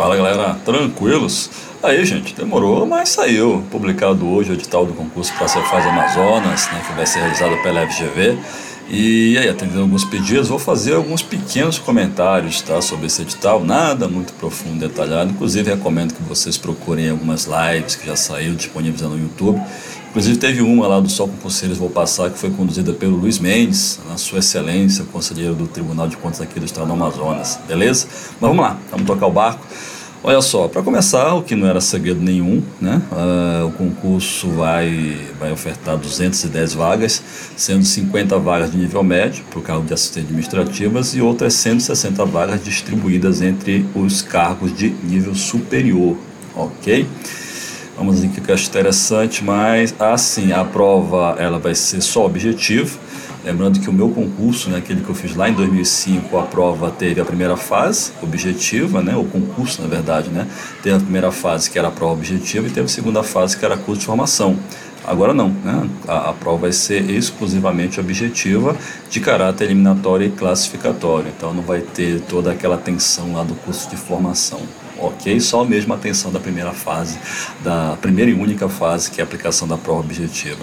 Fala galera, tranquilos? Aí gente, demorou, mas saiu. Publicado hoje o edital do concurso para Cefaz Amazonas, né, que vai ser realizado pela FGV. E aí, atendendo alguns pedidos, vou fazer alguns pequenos comentários tá, sobre esse edital, nada muito profundo, detalhado. Inclusive, recomendo que vocês procurem algumas lives que já saíram disponíveis no YouTube. Inclusive, teve uma lá do Sol Conselheiros Vou Passar, que foi conduzida pelo Luiz Mendes, na sua excelência, conselheiro do Tribunal de Contas aqui do Estado do Amazonas, beleza? Mas vamos lá, vamos tocar o barco. Olha só, para começar, o que não era segredo nenhum, né? Uh, o concurso vai, vai ofertar 210 vagas, sendo 50 vagas de nível médio para o cargo de assistente administrativas e outras 160 vagas distribuídas entre os cargos de nível superior, ok? Vamos ver que acho interessante, mas assim, a prova ela vai ser só objetiva Lembrando que o meu concurso, né, aquele que eu fiz lá em 2005, a prova teve a primeira fase objetiva, né, o concurso na verdade, né, teve a primeira fase que era a prova objetiva e teve a segunda fase que era curso de formação. Agora não, né? a, a, prova vai ser exclusivamente objetiva, de caráter eliminatório e classificatório. Então não vai ter toda aquela tensão lá do curso de formação ok? Só mesmo a atenção da primeira fase, da primeira e única fase, que é a aplicação da prova objetiva.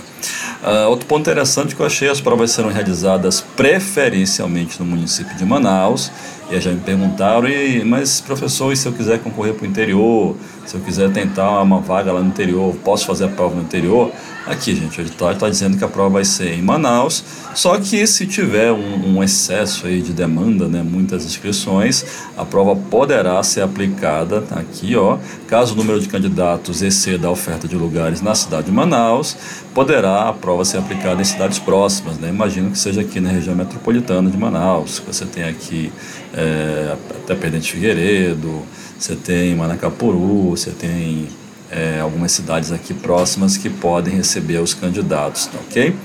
Uh, outro ponto interessante que eu achei, as provas serão realizadas preferencialmente no município de Manaus, e já me perguntaram, e, mas professor, e se eu quiser concorrer para o interior, se eu quiser tentar uma vaga lá no interior, posso fazer a prova no interior? Aqui, gente, o edital está dizendo que a prova vai ser em Manaus, só que se tiver um, um, excesso aí de demanda, né, muitas inscrições, a prova poderá ser aplicada aqui, ó, caso o número de candidatos exceda a oferta de lugares na cidade de Manaus, poderá a prova ser aplicada em cidades próximas, né? Imagino que seja aqui na região metropolitana de Manaus, você tem aqui é, até Perdente Figueiredo, você tem Manacapuru, você tem é, algumas cidades aqui próximas que podem receber os candidatos, tá ok?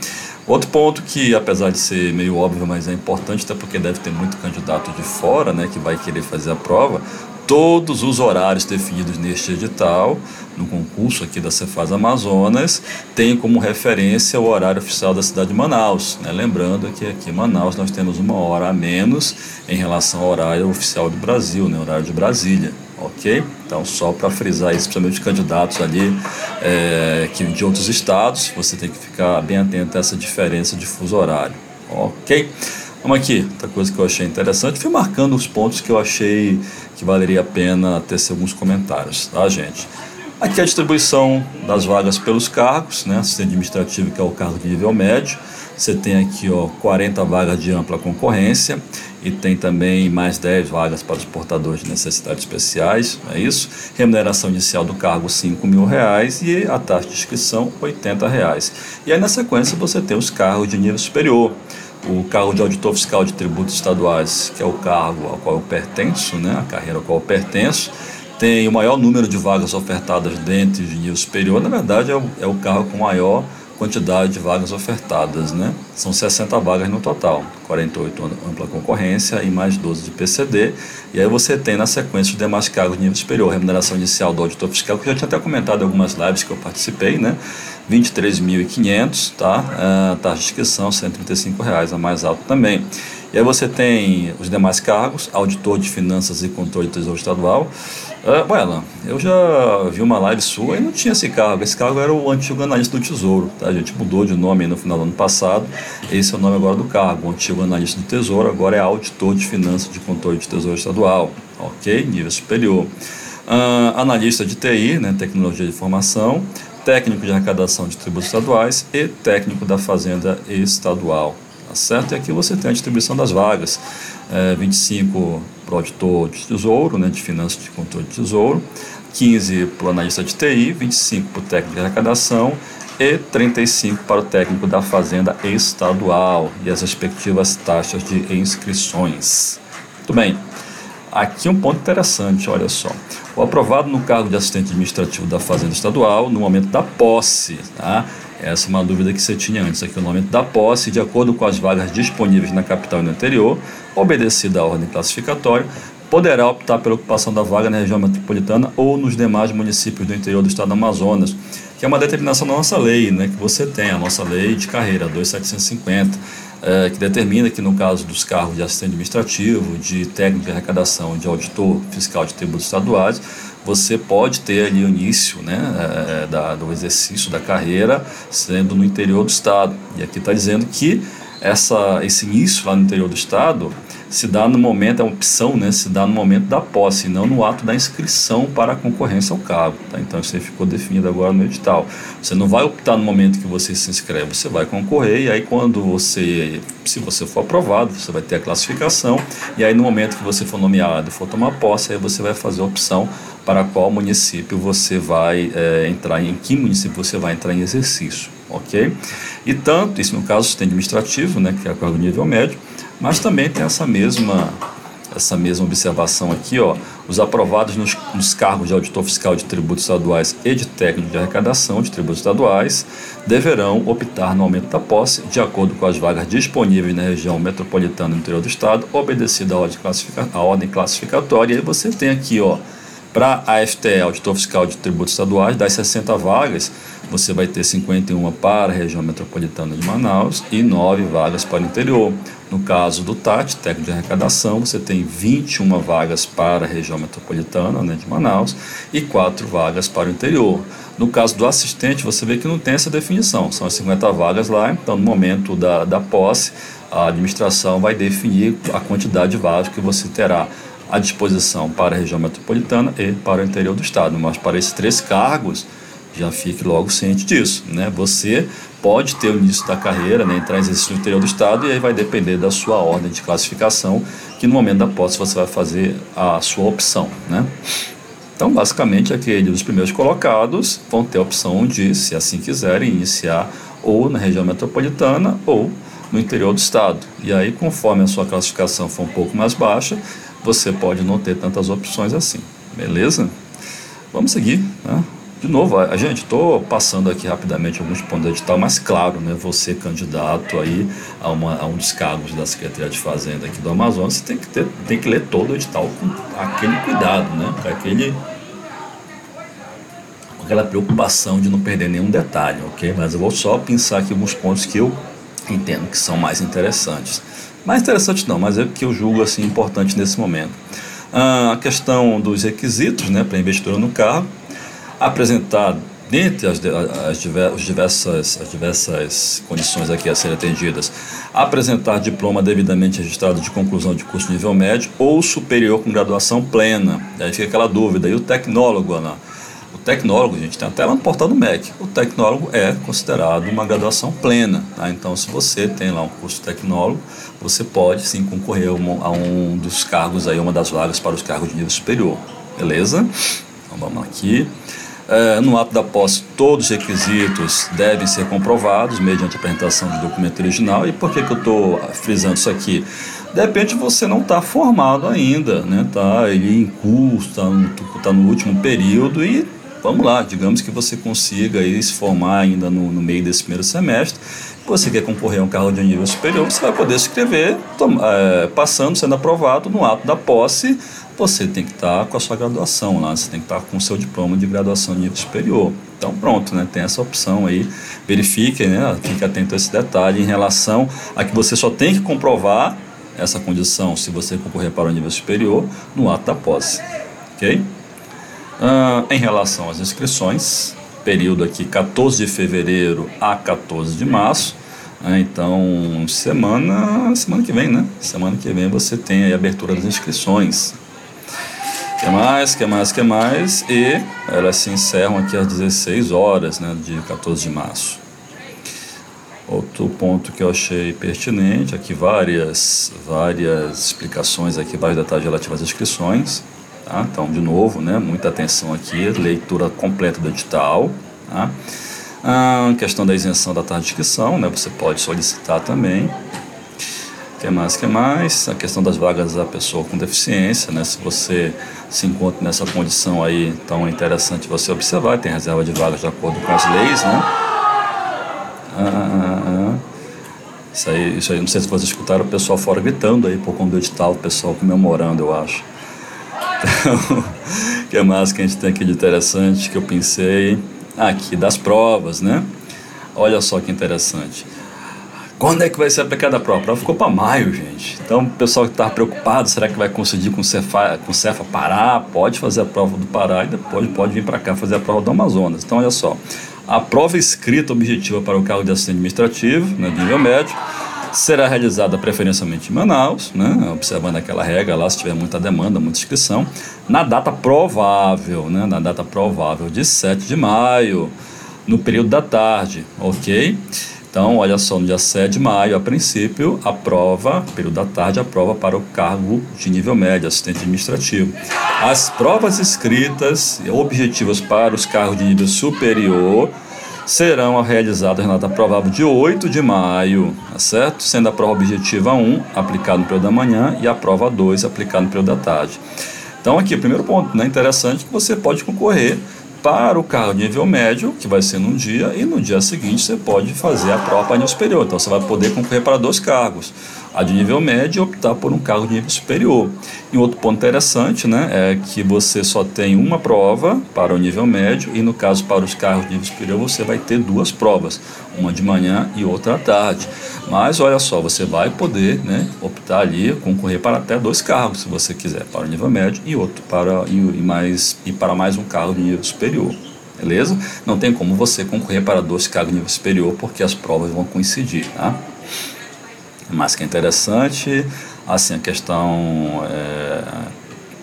Outro ponto que, apesar de ser meio óbvio, mas é importante, até porque deve ter muito candidato de fora, né, que vai querer fazer a prova, todos os horários definidos neste edital, no concurso aqui da Cefaz Amazonas, têm como referência o horário oficial da cidade de Manaus. Né? Lembrando que aqui em Manaus nós temos uma hora a menos em relação ao horário oficial do Brasil, né? horário de Brasília ok? Então, só para frisar isso, principalmente os candidatos ali é, que de outros estados, você tem que ficar bem atento a essa diferença de fuso horário, ok? Vamos aqui, outra coisa que eu achei interessante, fui marcando os pontos que eu achei que valeria a pena tecer alguns comentários, tá, gente? Aqui a distribuição das vagas pelos cargos, né? Assistente administrativo, que é o cargo de nível médio. Você tem aqui ó, 40 vagas de ampla concorrência e tem também mais 10 vagas para os portadores de necessidades especiais, é isso? Remuneração inicial do cargo 5 mil reais e a taxa de inscrição 80 reais. E aí na sequência você tem os cargos de nível superior, o cargo de auditor fiscal de tributos estaduais, que é o cargo ao qual eu pertenço, né, a carreira ao qual eu pertenço, tem o maior número de vagas ofertadas dentro de nível superior, na verdade é o, é o cargo com maior quantidade de vagas ofertadas, né? São 60 vagas no total, 48 ampla concorrência e mais 12 de PCD. E aí você tem na sequência os demais cargos de nível superior, remuneração inicial do auditor fiscal, que eu já tinha até comentado em algumas lives que eu participei, né? 23.500, tá? Uh, taxa de inscrição, 135 reais, a mais alta também. E aí você tem os demais cargos, auditor de finanças e controle do Tesouro Estadual, Uh, bueno, eu já vi uma live sua e não tinha esse cargo. Esse cargo era o antigo analista do Tesouro. Tá? A gente mudou de nome no final do ano passado. Esse é o nome agora do cargo. O antigo analista do Tesouro agora é auditor de finanças de controle de Tesouro Estadual. Ok? Nível superior. Uh, analista de TI, né, tecnologia de informação, técnico de arrecadação de tributos estaduais e técnico da Fazenda Estadual. Tá certo? E aqui você tem a distribuição das vagas. É, 25 para o auditor de tesouro, né, de finanças de controle de tesouro, 15 para o analista de TI, 25 para o técnico de arrecadação e 35 para o técnico da Fazenda Estadual e as respectivas taxas de inscrições. Muito bem. Aqui um ponto interessante, olha só. O aprovado no cargo de assistente administrativo da Fazenda Estadual, no momento da posse, tá? Essa é uma dúvida que você tinha antes, aqui o momento da posse, de acordo com as vagas disponíveis na capital e no interior, obedecida à ordem classificatória, poderá optar pela ocupação da vaga na região metropolitana ou nos demais municípios do interior do estado do Amazonas, que é uma determinação da nossa lei, né, que você tem, a nossa lei de carreira, 2750. É, que determina que no caso dos cargos de assistente administrativo, de técnico de arrecadação, de auditor fiscal de tributos estaduais, você pode ter ali o início né, é, da, do exercício da carreira sendo no interior do estado. E aqui está dizendo que essa, esse início lá no interior do estado se dá no momento, é uma opção, né, se dá no momento da posse, não no ato da inscrição para a concorrência ao cargo. Tá? Então isso aí ficou definido agora no edital. Você não vai optar no momento que você se inscreve, você vai concorrer e aí quando você, se você for aprovado, você vai ter a classificação e aí no momento que você for nomeado, for tomar posse, aí você vai fazer a opção para qual município você vai é, entrar, em que município você vai entrar em exercício, ok? E tanto, isso no caso sistema administrativo, né, que é o nível médio, mas também tem essa mesma essa mesma observação aqui, ó, os aprovados nos, nos, cargos de auditor fiscal de tributos estaduais e de técnico de arrecadação de tributos estaduais deverão optar no aumento da posse de acordo com as vagas disponíveis na região metropolitana do interior do estado, obedecida a ordem, classifica, a ordem classificatória. E aí você tem aqui, ó, para a FTE, auditor fiscal de tributos estaduais, das 60 vagas, você vai ter 51 para a região metropolitana de Manaus e 9 vagas para o interior. No caso do TAT, técnico de arrecadação, você tem 21 vagas para a região metropolitana né, de Manaus e 4 vagas para o interior. No caso do assistente, você vê que não tem essa definição, são as 50 vagas lá, então no momento da, da posse, a administração vai definir a quantidade de vagas que você terá à disposição para a região metropolitana e para o interior do estado. Mas para esses três cargos, já fique logo ciente disso. Né? Você pode ter o início da carreira, né, entrar em exercício no interior do estado e aí vai depender da sua ordem de classificação, que no momento da posse você vai fazer a sua opção. Né? Então, basicamente, aqueles os primeiros colocados vão ter a opção de, se assim quiserem, iniciar ou na região metropolitana ou no interior do estado. E aí, conforme a sua classificação for um pouco mais baixa, você pode não ter tantas opções assim. Beleza? Vamos seguir. Né? De novo, a, gente, estou passando aqui rapidamente alguns pontos do edital, mas claro, né, você candidato aí a, uma, a um dos cargos da Secretaria de Fazenda aqui do Amazonas, você tem que, ter, tem que ler todo o edital com aquele cuidado, né, com, aquele, com aquela preocupação de não perder nenhum detalhe, ok? Mas eu vou só pensar aqui alguns pontos que eu entendo que são mais interessantes. Mais interessante não, mas é que eu julgo assim importante nesse momento. Ah, a questão dos requisitos né, para investidor no carro, apresentar dentre as, as, diversas, as diversas condições aqui a serem atendidas, apresentar diploma devidamente registrado de conclusão de curso nível médio ou superior com graduação plena. Aí fica aquela dúvida. E o tecnólogo, Ana? tecnólogo, gente, tem até lá no portal do MEC. O tecnólogo é considerado uma graduação plena. Tá? Então, se você tem lá um curso tecnólogo, você pode sim concorrer a um, a um dos cargos aí, uma das vagas para os cargos de nível superior. Beleza? Então vamos aqui. É, no ato da posse, todos os requisitos devem ser comprovados mediante apresentação de documento original. E por que, que eu estou frisando isso aqui? De repente você não está formado ainda, né? Tá ele em curso, está no, tá no último período e vamos lá, digamos que você consiga aí se formar ainda no, no meio desse primeiro semestre, você quer concorrer a um carro de nível superior, você vai poder se inscrever, é, passando, sendo aprovado no ato da posse, você tem que estar com a sua graduação lá, você tem que estar com o seu diploma de graduação de nível superior. Então pronto, né, tem essa opção aí, verifique, né, fique atento a esse detalhe em relação a que você só tem que comprovar essa condição se você concorrer para o nível superior no ato da posse, ok? Ah, em relação às inscrições, período aqui 14 de fevereiro a 14 de março. Né? Então, semana, semana que vem, né? Semana que vem você tem a abertura das inscrições. Que mais, que mais, que mais? E elas se encerram aqui às 16 horas, né? De 14 de março. Outro ponto que eu achei pertinente, aqui várias, várias explicações aqui, vários detalhes relativos às inscrições. Tá? Então, de novo, né, muita atenção aqui, leitura completa do edital. Tá? A questão da isenção da taxa de inscrição, né, você pode solicitar também. Que mais, que mais? A questão das vagas da pessoa com deficiência, né? Se você se encontra nessa condição aí, então é interessante você observar, tem reserva de vagas de acordo com as leis, né? Ah, ah, ah. Isso aí, isso aí, não sei se vocês escutaram o pessoal fora gritando aí por conta do edital, o pessoal comemorando, eu acho. Então, o que mais que a gente tem aqui de interessante que eu pensei? Aqui das provas, né? Olha só que interessante. Quando é que vai ser aplicada a prova? A prova ficou para maio, gente. Então, o pessoal que está preocupado, será que vai conseguir com o, Cefa, com o Cefa parar? Pode fazer a prova do Pará e depois pode vir para cá fazer a prova do Amazonas. Então, olha só. A prova escrita objetiva para o cargo de assistente administrativo, né, nível médio, será realizada preferencialmente em Manaus, né, observando aquela regra lá, se tiver muita demanda, muita inscrição, na data provável, né, na data provável de 7 de maio, no período da tarde, ok? Então, olha só, no dia 7 de maio, a princípio, a prova, período da tarde, a prova para o cargo de nível médio, assistente administrativo. As provas escritas objetivas para os cargos de nível superior serão realizadas na data provável de 8 de maio, tá certo? Sendo a prova objetiva 1 aplicada no período da manhã e a prova 2 aplicada no período da tarde. Então, aqui, primeiro ponto né, interessante que você pode concorrer para o carro nível médio, que vai ser num dia, e no dia seguinte você pode fazer a prova para nível superior. Então você vai poder concorrer para dois cargos a de nível médio e optar por um cargo de nível superior. E outro ponto interessante né, é que você só tem uma prova para o nível médio e no caso para os cargos de nível superior você vai ter duas provas, uma de manhã e outra à tarde. Mas olha só, você vai poder né, optar ali, concorrer para até dois cargos, se você quiser, para o nível médio e outro para e, mais, e para mais um cargo de nível superior beleza? Não tem como você concorrer para dois cargos de nível superior porque as provas vão coincidir, tá? Mas que é interessante, assim, a questão é,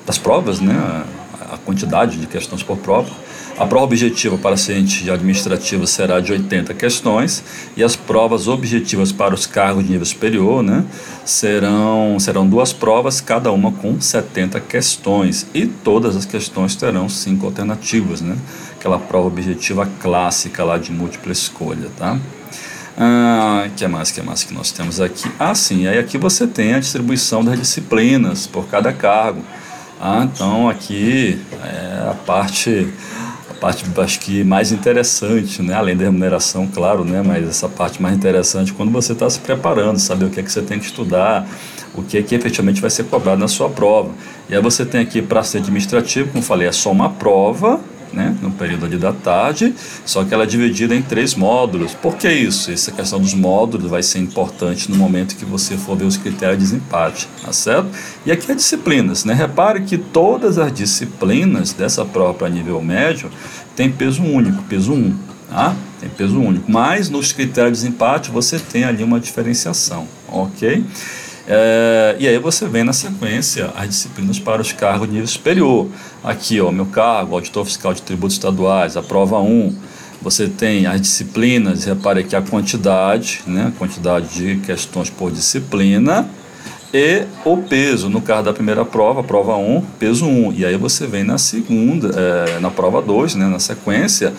das provas, né? a quantidade de questões por prova. A prova objetiva para ciente administrativo será de 80 questões e as provas objetivas para os cargos de nível superior né, serão, serão duas provas, cada uma com 70 questões. E todas as questões terão cinco alternativas, né? aquela prova objetiva clássica lá de múltipla escolha. Tá? Ah, que mais, que mais que nós temos aqui? Ah, sim, aí aqui você tem a distribuição das disciplinas por cada cargo. Ah, então aqui é a parte a parte acho que mais interessante, né? Além da remuneração, claro, né? Mas essa parte mais interessante quando você está se preparando, saber o que é que você tem que estudar, o que é que efetivamente vai ser cobrado na sua prova. E aí você tem aqui para ser administrativo, como falei, é só uma prova né, no período ali da tarde, só que ela é dividida em três módulos. Por que isso? Essa questão dos módulos vai ser importante no momento que você for ver os critérios de desempate, tá certo? E aqui as disciplinas, né? Repare que todas as disciplinas dessa para nível médio tem peso único, peso 1, tá? Tem peso único, mas nos critérios de desempate você tem ali uma diferenciação, ok? É, e aí você vem na sequência as disciplinas para os cargos de nível superior. Aqui, ó, meu cargo, auditor fiscal de tributos estaduais, a prova 1. Você tem as disciplinas, repare aqui a quantidade, né, quantidade de questões por disciplina e o peso. No caso da primeira prova, prova 1, peso 1. E aí você vem na segunda, é, na prova 2, né, na sequência,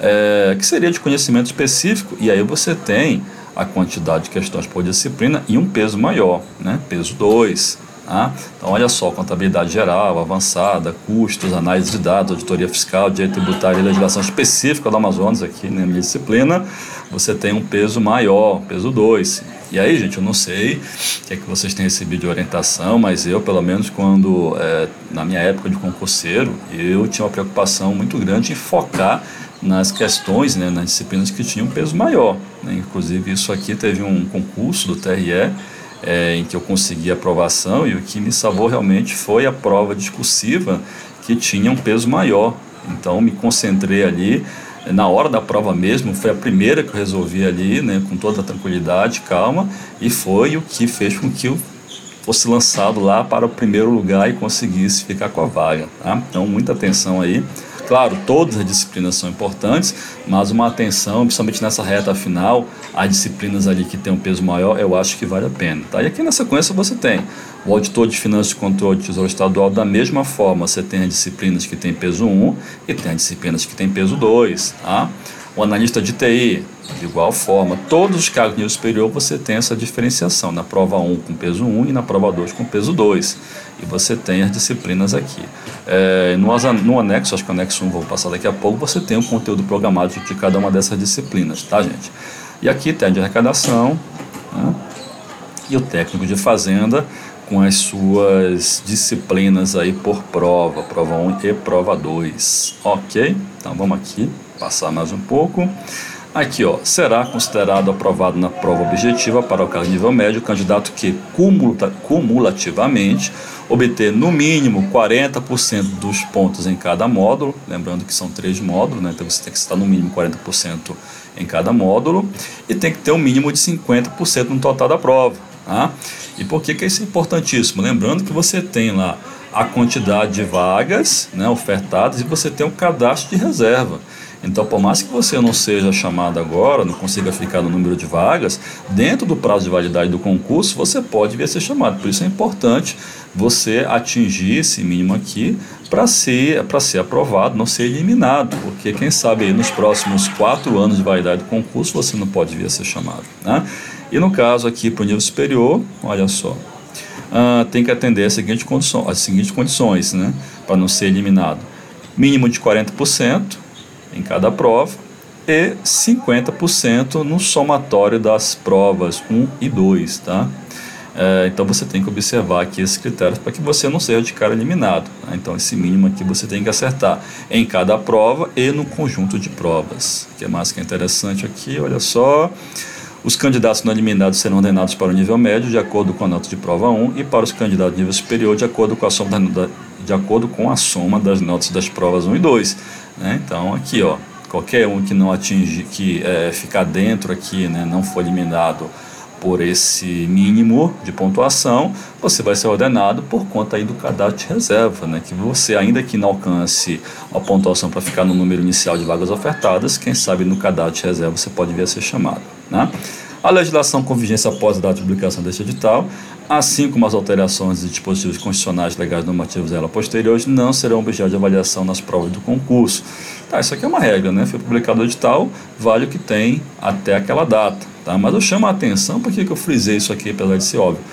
é, que seria de conhecimento específico. E aí você tem a quantidade de questões por disciplina e um peso maior, né? peso 2. Tá? Então, olha só, contabilidade geral, avançada, custos, análise de dados, auditoria fiscal, direito tributário e legislação específica do Amazonas, aqui na minha disciplina, você tem um peso maior, peso 2. E aí, gente, eu não sei o que é que vocês têm recebido de orientação, mas eu, pelo menos, quando, é, na minha época de concurseiro, eu tinha uma preocupação muito grande em focar nas questões, né, nas disciplinas que tinham peso maior. Né? Inclusive, isso aqui teve um concurso do TRE é, em que eu consegui aprovação e o que me salvou realmente foi a prova discursiva que tinha um peso maior. Então, me concentrei ali na hora da prova mesmo, foi a primeira que eu resolvi ali, né, com toda a tranquilidade, calma, e foi o que fez com que eu fosse lançado lá para o primeiro lugar e conseguisse ficar com a vaga. Tá? Então, muita atenção aí. Claro, todas as disciplinas são importantes, mas uma atenção, principalmente nessa reta final, as disciplinas ali que tem um peso maior, eu acho que vale a pena. Tá? E aqui na sequência você tem o auditor de finanças e controle de tesouro estadual, da mesma forma, você tem as disciplinas que tem peso 1 e tem as disciplinas que tem peso 2. Tá? O analista de TI, de igual forma, todos os cargos de nível superior você tem essa diferenciação, na prova 1 com peso 1 e na prova 2 com peso 2. E você tem as disciplinas aqui. É, no, no anexo, acho que o anexo 1 vou passar daqui a pouco, você tem o conteúdo programado de cada uma dessas disciplinas, tá gente? E aqui tem a de arrecadação né? e o técnico de fazenda com as suas disciplinas aí por prova, prova 1 e prova 2, ok? Então vamos aqui passar mais um pouco. Aqui, ó, será considerado aprovado na prova objetiva para o cargo nível médio o candidato que cumulativamente obter no mínimo 40% dos pontos em cada módulo, lembrando que são três módulos, né? então você tem que estar no mínimo 40% em cada módulo e tem que ter um mínimo de 50% no total da prova. Tá? E por que, que isso é importantíssimo? Lembrando que você tem lá a quantidade de vagas né, ofertadas e você tem um cadastro de reserva. Então, por mais que você não seja chamado agora, não consiga ficar no número de vagas, dentro do prazo de validade do concurso, você pode vir a ser chamado. Por isso é importante você atingir esse mínimo aqui para ser, ser aprovado, não ser eliminado, porque quem sabe aí nos próximos quatro anos de validade do concurso você não pode vir a ser chamado. Né? E no caso aqui para o nível superior, olha só, uh, tem que atender as seguintes condições, né, para não ser eliminado. Mínimo de 40%, em cada prova e 50% no somatório das provas 1 e 2, tá? É, então você tem que observar aqui esses critérios para que você não seja de cara eliminado. Né? Então esse mínimo aqui você tem que acertar em cada prova e no conjunto de provas. O que mais que é interessante aqui, olha só. Os candidatos não eliminados serão ordenados para o nível médio de acordo com a nota de prova 1 e para os candidatos de nível superior de acordo com a soma, da, de acordo com a soma das notas das provas 1 e 2. Né? Então, aqui, ó, qualquer um que não atinge, que é, ficar dentro aqui, né, não for eliminado por esse mínimo de pontuação, você vai ser ordenado por conta aí do cadastro de reserva, né? Que você, ainda que não alcance a pontuação para ficar no número inicial de vagas ofertadas, quem sabe no cadastro de reserva você pode vir a ser chamado, né? A legislação com vigência após a data de publicação deste edital, assim como as alterações de dispositivos constitucionais, legais, normativos dela posteriores, não serão objeto de avaliação nas provas do concurso. Tá, isso aqui é uma regra, né? Foi publicado o edital, vale o que tem até aquela data. Tá? Mas eu chamo a atenção, por que eu frisei isso aqui, apesar de ser óbvio?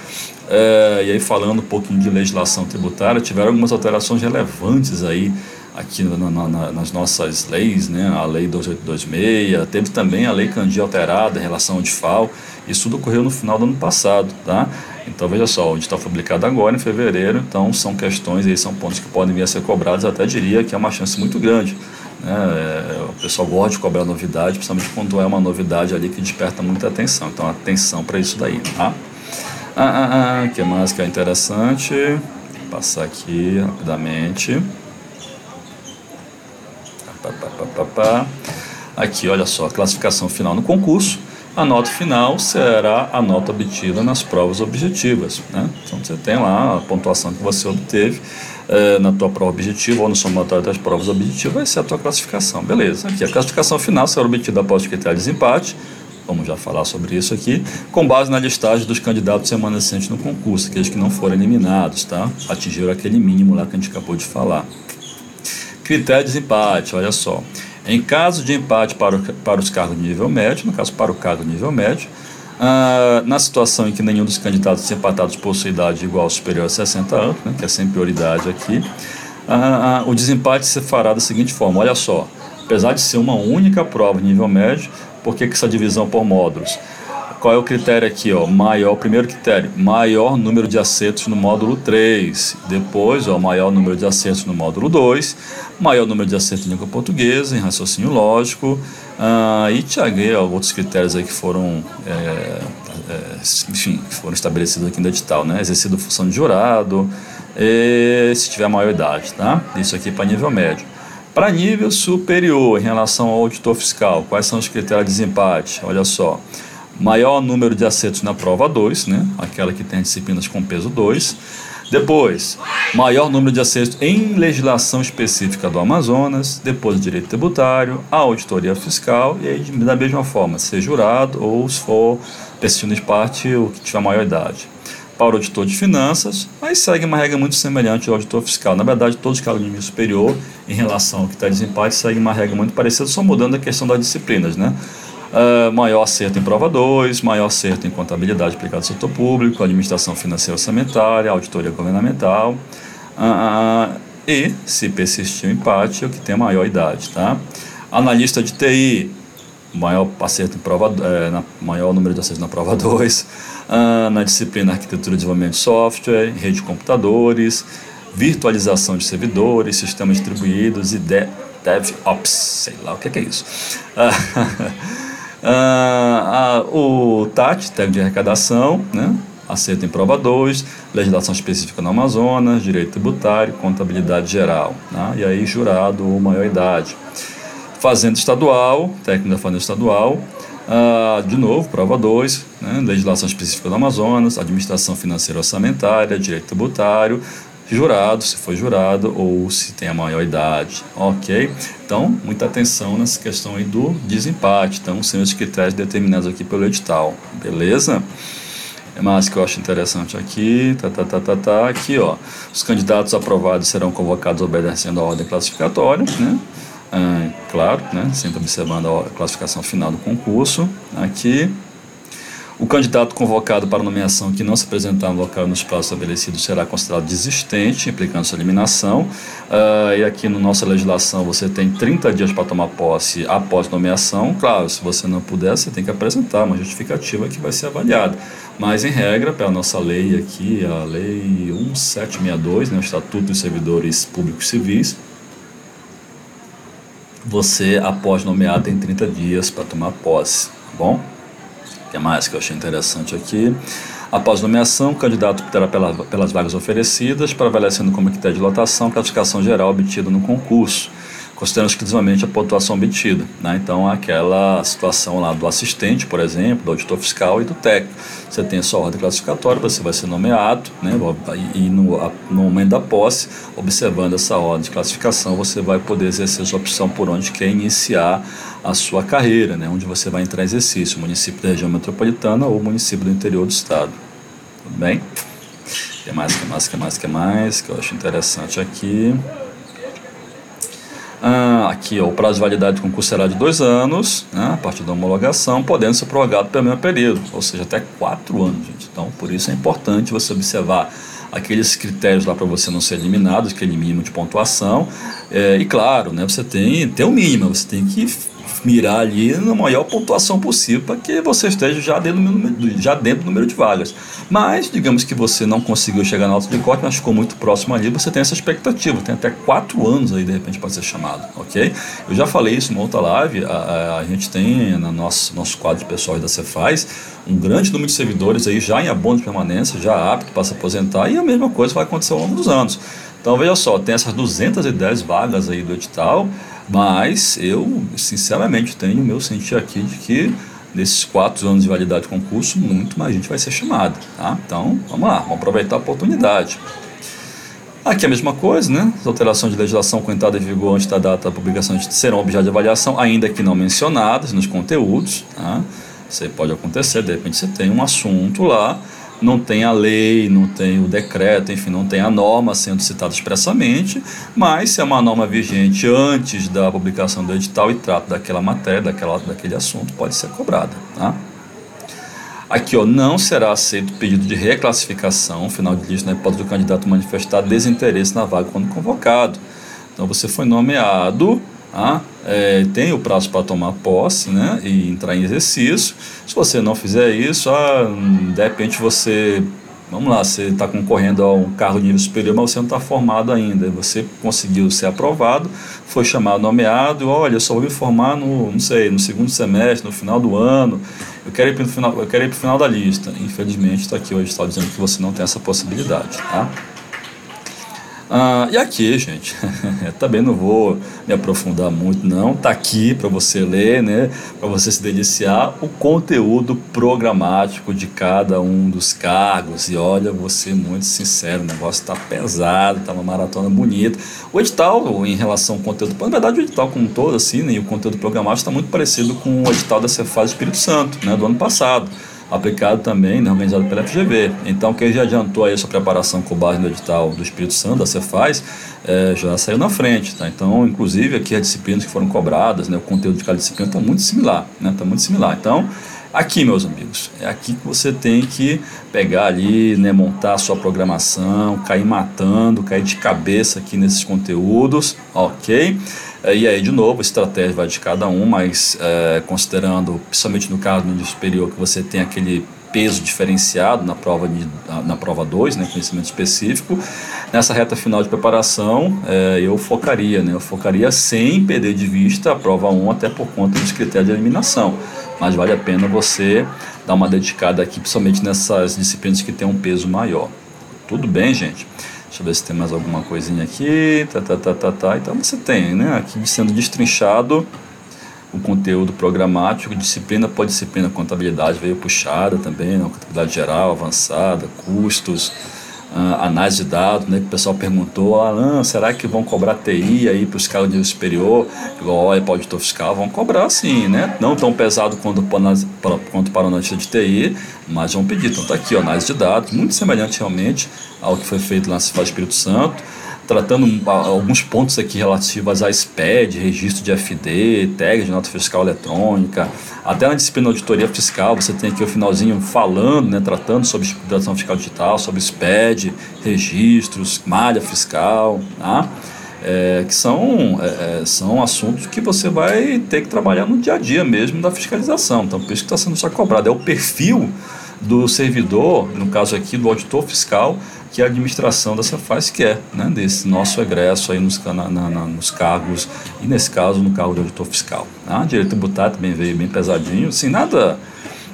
É, e aí, falando um pouquinho de legislação tributária, tiveram algumas alterações relevantes aí aqui na, na, nas nossas leis, né? a Lei 2826, teve também a Lei Candia alterada em relação ao DIFAL, isso tudo ocorreu no final do ano passado, tá? Então veja só, o foi publicado agora em fevereiro, então são questões aí, são pontos que podem vir a ser cobrados, até diria que é uma chance muito grande. Né? É, o pessoal gosta de cobrar novidade, principalmente quando é uma novidade ali que desperta muita atenção. Então atenção para isso daí, tá? Ah, ah, ah, que mais que é interessante? Vou passar aqui rapidamente. Aqui, olha só, classificação final no concurso. A nota final será a nota obtida nas provas objetivas. Né? Então você tem lá a pontuação que você obteve eh, na tua prova objetiva ou no somatório das provas objetivas, vai ser a tua classificação. Beleza. Aqui a classificação final será obtida após o critério de desempate. Vamos já falar sobre isso aqui, com base na listagem dos candidatos remanescentes no concurso, aqueles que não foram eliminados, tá? Atingiram aquele mínimo lá que a gente acabou de falar. Critério de desempate, olha só. Em caso de empate para, o, para os cargos de nível médio, no caso para o cargo de nível médio, ah, na situação em que nenhum dos candidatos empatados possui idade igual ou superior a 60 anos, né, que é sem prioridade aqui, ah, ah, o desempate se fará da seguinte forma: olha só, apesar de ser uma única prova de nível médio, por que, que essa divisão por módulos? Qual é o critério aqui? Ó? Maior, primeiro critério, maior número de acertos no módulo 3. Depois, ó, maior número de acertos no módulo 2. Maior número de acertos em língua portuguesa, em raciocínio lógico. Ah, e Tiaguei, outros critérios aí que foram, é, é, enfim, foram estabelecidos aqui no edital. Né? Exercido função de jurado, e, se tiver maior idade. Tá? Isso aqui para nível médio. Para nível superior, em relação ao auditor fiscal, quais são os critérios de desempate? Olha só maior número de acertos na prova 2, né? aquela que tem disciplinas com peso 2. Depois, maior número de acertos em legislação específica do Amazonas. Depois, direito tributário, auditoria fiscal e aí, da mesma forma, ser jurado ou se for testigo de parte o que tiver maior idade. Para o auditor de finanças, mas segue uma regra muito semelhante ao auditor fiscal. Na verdade, todos os cargos de nível superior, em relação ao que está de desempate, seguem uma regra muito parecida, só mudando a questão das disciplinas, né? Uh, maior acerto em prova 2, maior acerto em contabilidade aplicada ao setor público, administração financeira orçamentária, auditoria governamental. Uh, e, se persistir o empate, é o que tem maior idade. Tá? Analista de TI, maior acerto em prova, é, na, maior número de acertos na prova 2, uh, na disciplina Arquitetura e Desenvolvimento de Software, Rede de Computadores, Virtualização de Servidores, Sistemas Distribuídos e de, DevOps, sei lá o que é, que é isso. Ah, o TAT, técnico de arrecadação, né? aceito em prova 2, legislação específica no Amazonas, direito tributário, contabilidade geral, né? e aí jurado ou maior idade. Fazenda estadual, técnico da fazenda estadual, ah, de novo, prova 2, né? legislação específica do Amazonas, administração financeira orçamentária, direito tributário, jurado, se foi jurado ou se tem a maior idade, ok? Então, muita atenção nessa questão aí do desempate, então são os critérios determinados aqui pelo edital, beleza? Mais que eu acho interessante aqui, tá, tá, tá, tá, tá, aqui, ó, os candidatos aprovados serão convocados obedecendo a ordem classificatória, né? Ah, claro, né? Sempre observando a classificação final do concurso, aqui, o candidato convocado para nomeação que não se apresentar no local nos prazos estabelecidos será considerado desistente, implicando sua eliminação. Uh, e aqui na no nossa legislação você tem 30 dias para tomar posse após nomeação. Claro, se você não puder, você tem que apresentar uma justificativa que vai ser avaliada. Mas, em regra, pela nossa lei aqui, a Lei 1762, né, o Estatuto dos Servidores Públicos Civis, você, após nomear, tem 30 dias para tomar posse, tá bom? Que mais que eu achei interessante aqui? Após nomeação, o candidato optará pela, pelas vagas oferecidas para avalecendo como critério de lotação classificação geral obtida no concurso considerando exclusivamente a pontuação obtida. Né? Então, aquela situação lá do assistente, por exemplo, do auditor fiscal e do técnico. Você tem a sua ordem classificatória, você vai ser nomeado, né? e no, no momento da posse, observando essa ordem de classificação, você vai poder exercer sua opção por onde quer iniciar a sua carreira, né? onde você vai entrar em exercício, município da região metropolitana ou município do interior do estado. Tudo bem? que mais, que mais, que mais, que mais, que eu acho interessante aqui. Ah, aqui, ó, o prazo de validade do concurso será de dois anos, né, a partir da homologação, podendo ser prorrogado pelo mesmo período, ou seja, até quatro anos, gente. Então, por isso é importante você observar aqueles critérios lá para você não ser eliminado, aquele mínimo de pontuação. É, e claro, né, você tem, tem o mínimo, você tem que mirar ali na maior pontuação possível para que você esteja já dentro, do, já dentro do número de vagas. Mas, digamos que você não conseguiu chegar na alta de corte, mas ficou muito próximo ali, você tem essa expectativa, tem até quatro anos aí de repente para ser chamado, ok? Eu já falei isso em outra live, a, a, a gente tem no nosso, nosso quadro de pessoas da Cefaz um grande número de servidores aí já em abono de permanência, já apto para se aposentar, e a mesma coisa vai acontecer ao longo dos anos. Então veja só, tem essas 210 vagas aí do edital, mas eu, sinceramente, tenho o meu sentir aqui de que nesses quatro anos de validade de concurso, muito mais gente vai ser chamada. Tá? Então, vamos lá, vamos aproveitar a oportunidade. Aqui é a mesma coisa, né? As alterações de legislação com entrada em vigor antes da data da publicação serão objeto de avaliação, ainda que não mencionadas nos conteúdos. Tá? Isso aí pode acontecer, de repente você tem um assunto lá não tem a lei, não tem o decreto, enfim, não tem a norma sendo citada expressamente, mas se é uma norma vigente antes da publicação do edital e trata daquela matéria, daquela, daquele assunto, pode ser cobrada. Tá? Aqui, ó, não será aceito pedido de reclassificação, final de lista, na hipótese do candidato manifestar desinteresse na vaga quando convocado. Então, você foi nomeado, ah, é, tem o prazo para tomar posse né, e entrar em exercício. Se você não fizer isso, ah, de repente você, vamos lá, você está concorrendo a um carro de nível superior, mas você não está formado ainda. Você conseguiu ser aprovado, foi chamado, nomeado, olha, eu só vou me formar no, não sei, no segundo semestre, no final do ano, eu quero ir para o final, eu ir final da lista. Infelizmente, está aqui hoje, está dizendo que você não tem essa possibilidade. Tá? Ah, e aqui, gente, também não vou me aprofundar muito, não. Tá aqui para você ler, né? Para você se deliciar o conteúdo programático de cada um dos cargos. E olha, ser muito sincero, o negócio tá pesado, tá uma maratona bonita. O edital, em relação ao conteúdo, na verdade, o edital como um todo, assim, né, e o conteúdo programático está muito parecido com o edital da Cefaz Espírito Santo, né? Do ano passado aplicado também, né, organizado pela FGV. Então, quem já adiantou aí a sua preparação com base no edital do Espírito Santo, da Cefaz, é, já saiu na frente. Tá? Então, inclusive, aqui as disciplinas que foram cobradas, né, o conteúdo de cada disciplina está muito similar. Está né, tá muito similar. Então, aqui, meus amigos, é aqui que você tem que pegar ali, né, montar a sua programação, cair matando, cair de cabeça aqui nesses conteúdos, ok? É, e aí, de novo, a estratégia vai de cada um, mas é, considerando, principalmente no caso do nível superior, que você tem aquele peso diferenciado na prova de, na prova 2, né, conhecimento específico. Nessa reta final de preparação, é, eu focaria, né, eu focaria sem perder de vista a prova 1, um, até por conta dos critérios de eliminação. Mas vale a pena você dar uma dedicada aqui, principalmente nessas disciplinas que têm um peso maior. Tudo bem, gente? Deixa eu ver se tem mais alguma coisinha aqui. Tá, tá, tá, tá, tá. Então você tem, né? Aqui sendo destrinchado o conteúdo programático, disciplina por disciplina, contabilidade veio puxada também, né? contabilidade geral, avançada, custos, análise de dados, né? Que o pessoal perguntou, Alan, será que vão cobrar TI aí para os cargos de nível superior? Igual olha para o auditor fiscal, vão cobrar sim, né? Não tão pesado quanto, quanto para o analista de TI, mas vão pedir. Então está aqui, ó, análise de dados, muito semelhante realmente ao que foi feito lá na Cifra Espírito Santo tratando alguns pontos aqui relativos à SPED, registro de FD, tag de nota fiscal eletrônica, até na disciplina auditoria fiscal, você tem aqui o finalzinho falando, né, tratando sobre exploração fiscal digital, sobre SPED, registros, malha fiscal, tá? É, que são, é, é, são assuntos que você vai ter que trabalhar no dia a dia mesmo da fiscalização. Então, por isso que está sendo só cobrado. É o perfil do servidor, no caso aqui do auditor fiscal, que a administração da Cefaz quer, né, desse nosso egresso aí nos, na, na, nos cargos, e nesse caso no cargo de auditor fiscal. Tá? Direito tributário também veio bem pesadinho, assim, nada,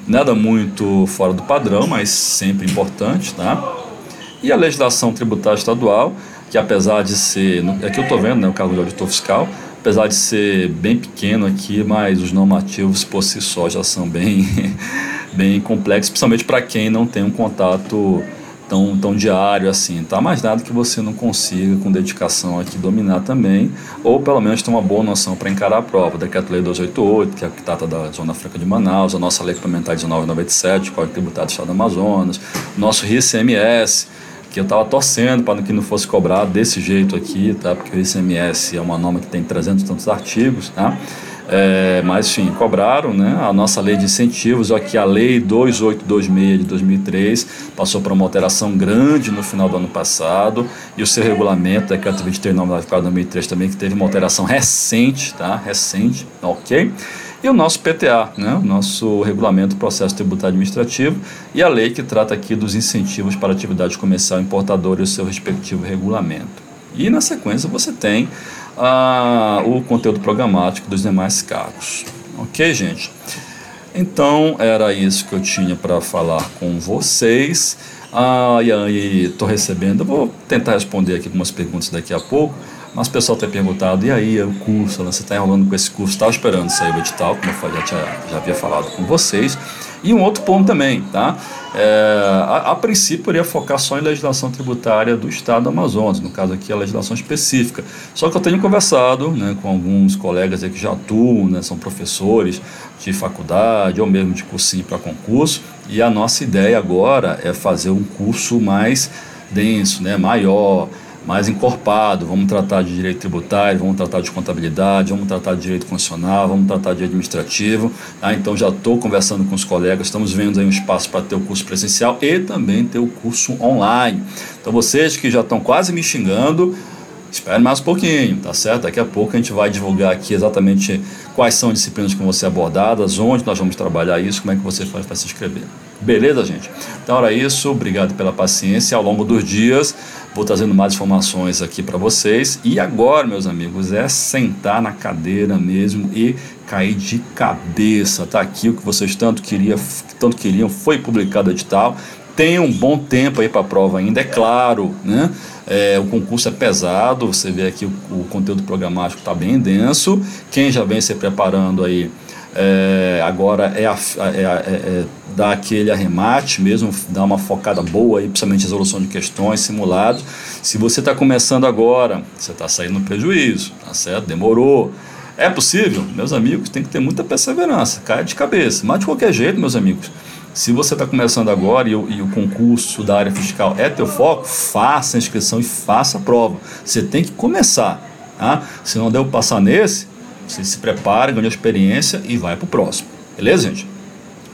nada muito fora do padrão, mas sempre importante. Tá? E a legislação tributária estadual, que apesar de ser, aqui eu estou vendo né, o cargo de auditor fiscal, apesar de ser bem pequeno aqui, mas os normativos por si só já são bem, bem complexos, principalmente para quem não tem um contato tão, tão diário assim, tá? Mas nada que você não consiga com dedicação aqui dominar também, ou pelo menos ter uma boa noção para encarar a prova. Decreto-Lei 288, que é a que trata da Zona Franca de Manaus, a nossa Lei Complementar 1997, Código Tributário do Estado do Amazonas, nosso RICMS, que eu estava torcendo para que não fosse cobrado desse jeito aqui, tá? Porque o ICMS é uma norma que tem 300 e tantos artigos, tá? É, mas, enfim, cobraram né, a nossa lei de incentivos, aqui a lei 2826 de 2003 passou por uma alteração grande no final do ano passado e o seu regulamento, decreto 2394 de 2003 também, que teve uma alteração recente, tá? Recente, ok? E o nosso PTA, né, o nosso regulamento do processo tributário administrativo e a lei que trata aqui dos incentivos para atividade comercial importadora e o seu respectivo regulamento. E na sequência você tem ah, o conteúdo programático dos demais cargos. Ok, gente? Então era isso que eu tinha para falar com vocês. Ah, e estou recebendo, vou tentar responder aqui algumas perguntas daqui a pouco. Mas o pessoal tem perguntado, e aí, o curso, você está enrolando com esse curso? Estava esperando sair o edital, como eu já, tinha, já havia falado com vocês. E um outro ponto também, tá? É, a, a, princípio, iria focar só em legislação tributária do Estado do Amazonas, no caso aqui a legislação específica. Só que eu tenho conversado né, com alguns colegas que já atuam, né, são professores de faculdade ou mesmo de cursinho para concurso, e a nossa ideia agora é fazer um curso mais denso, né, maior, mais encorpado. Vamos tratar de direito tributário, vamos tratar de contabilidade, vamos tratar de direito constitucional, vamos tratar de administrativo. Tá? Então já estou conversando com os colegas, estamos vendo aí um espaço para ter o curso presencial e também ter o curso online. Então vocês que já estão quase me xingando, Espere mais um pouquinho, tá certo? Daqui a pouco a gente vai divulgar aqui exatamente quais são as disciplinas que vão ser abordadas, onde nós vamos trabalhar isso, como é que você faz para se inscrever. Beleza, gente? Então era isso, obrigado pela paciência. Ao longo dos dias vou trazendo mais informações aqui para vocês. E agora, meus amigos, é sentar na cadeira mesmo e cair de cabeça. Tá aqui o que vocês tanto, queria, tanto queriam, foi publicado edital. Tem um bom tempo aí para a prova ainda, é claro, né? É, o concurso é pesado, você vê aqui o, o conteúdo programático está bem denso. Quem já vem se preparando aí é, agora é, a, é, é, é, dar aquele arremate mesmo, dar uma focada boa aí, principalmente resolução de questões, simulados. Se você está começando agora, você está saindo no prejuízo, tá certo? Demorou. É possível? Meus amigos, tem que ter muita perseverança, cai de cabeça. Mas de qualquer jeito, meus amigos, se você está começando agora e o, e o, concurso da área fiscal é teu foco, faça a inscrição e faça a prova. Você tem que começar. Tá? Se não deu passar nesse, você se prepara, ganha experiência e vai para o próximo. Beleza, gente?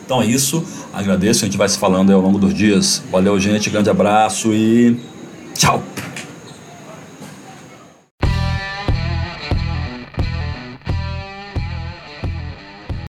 Então é isso. Agradeço. A gente vai se falando ao longo dos dias. Valeu, gente. Grande abraço e tchau.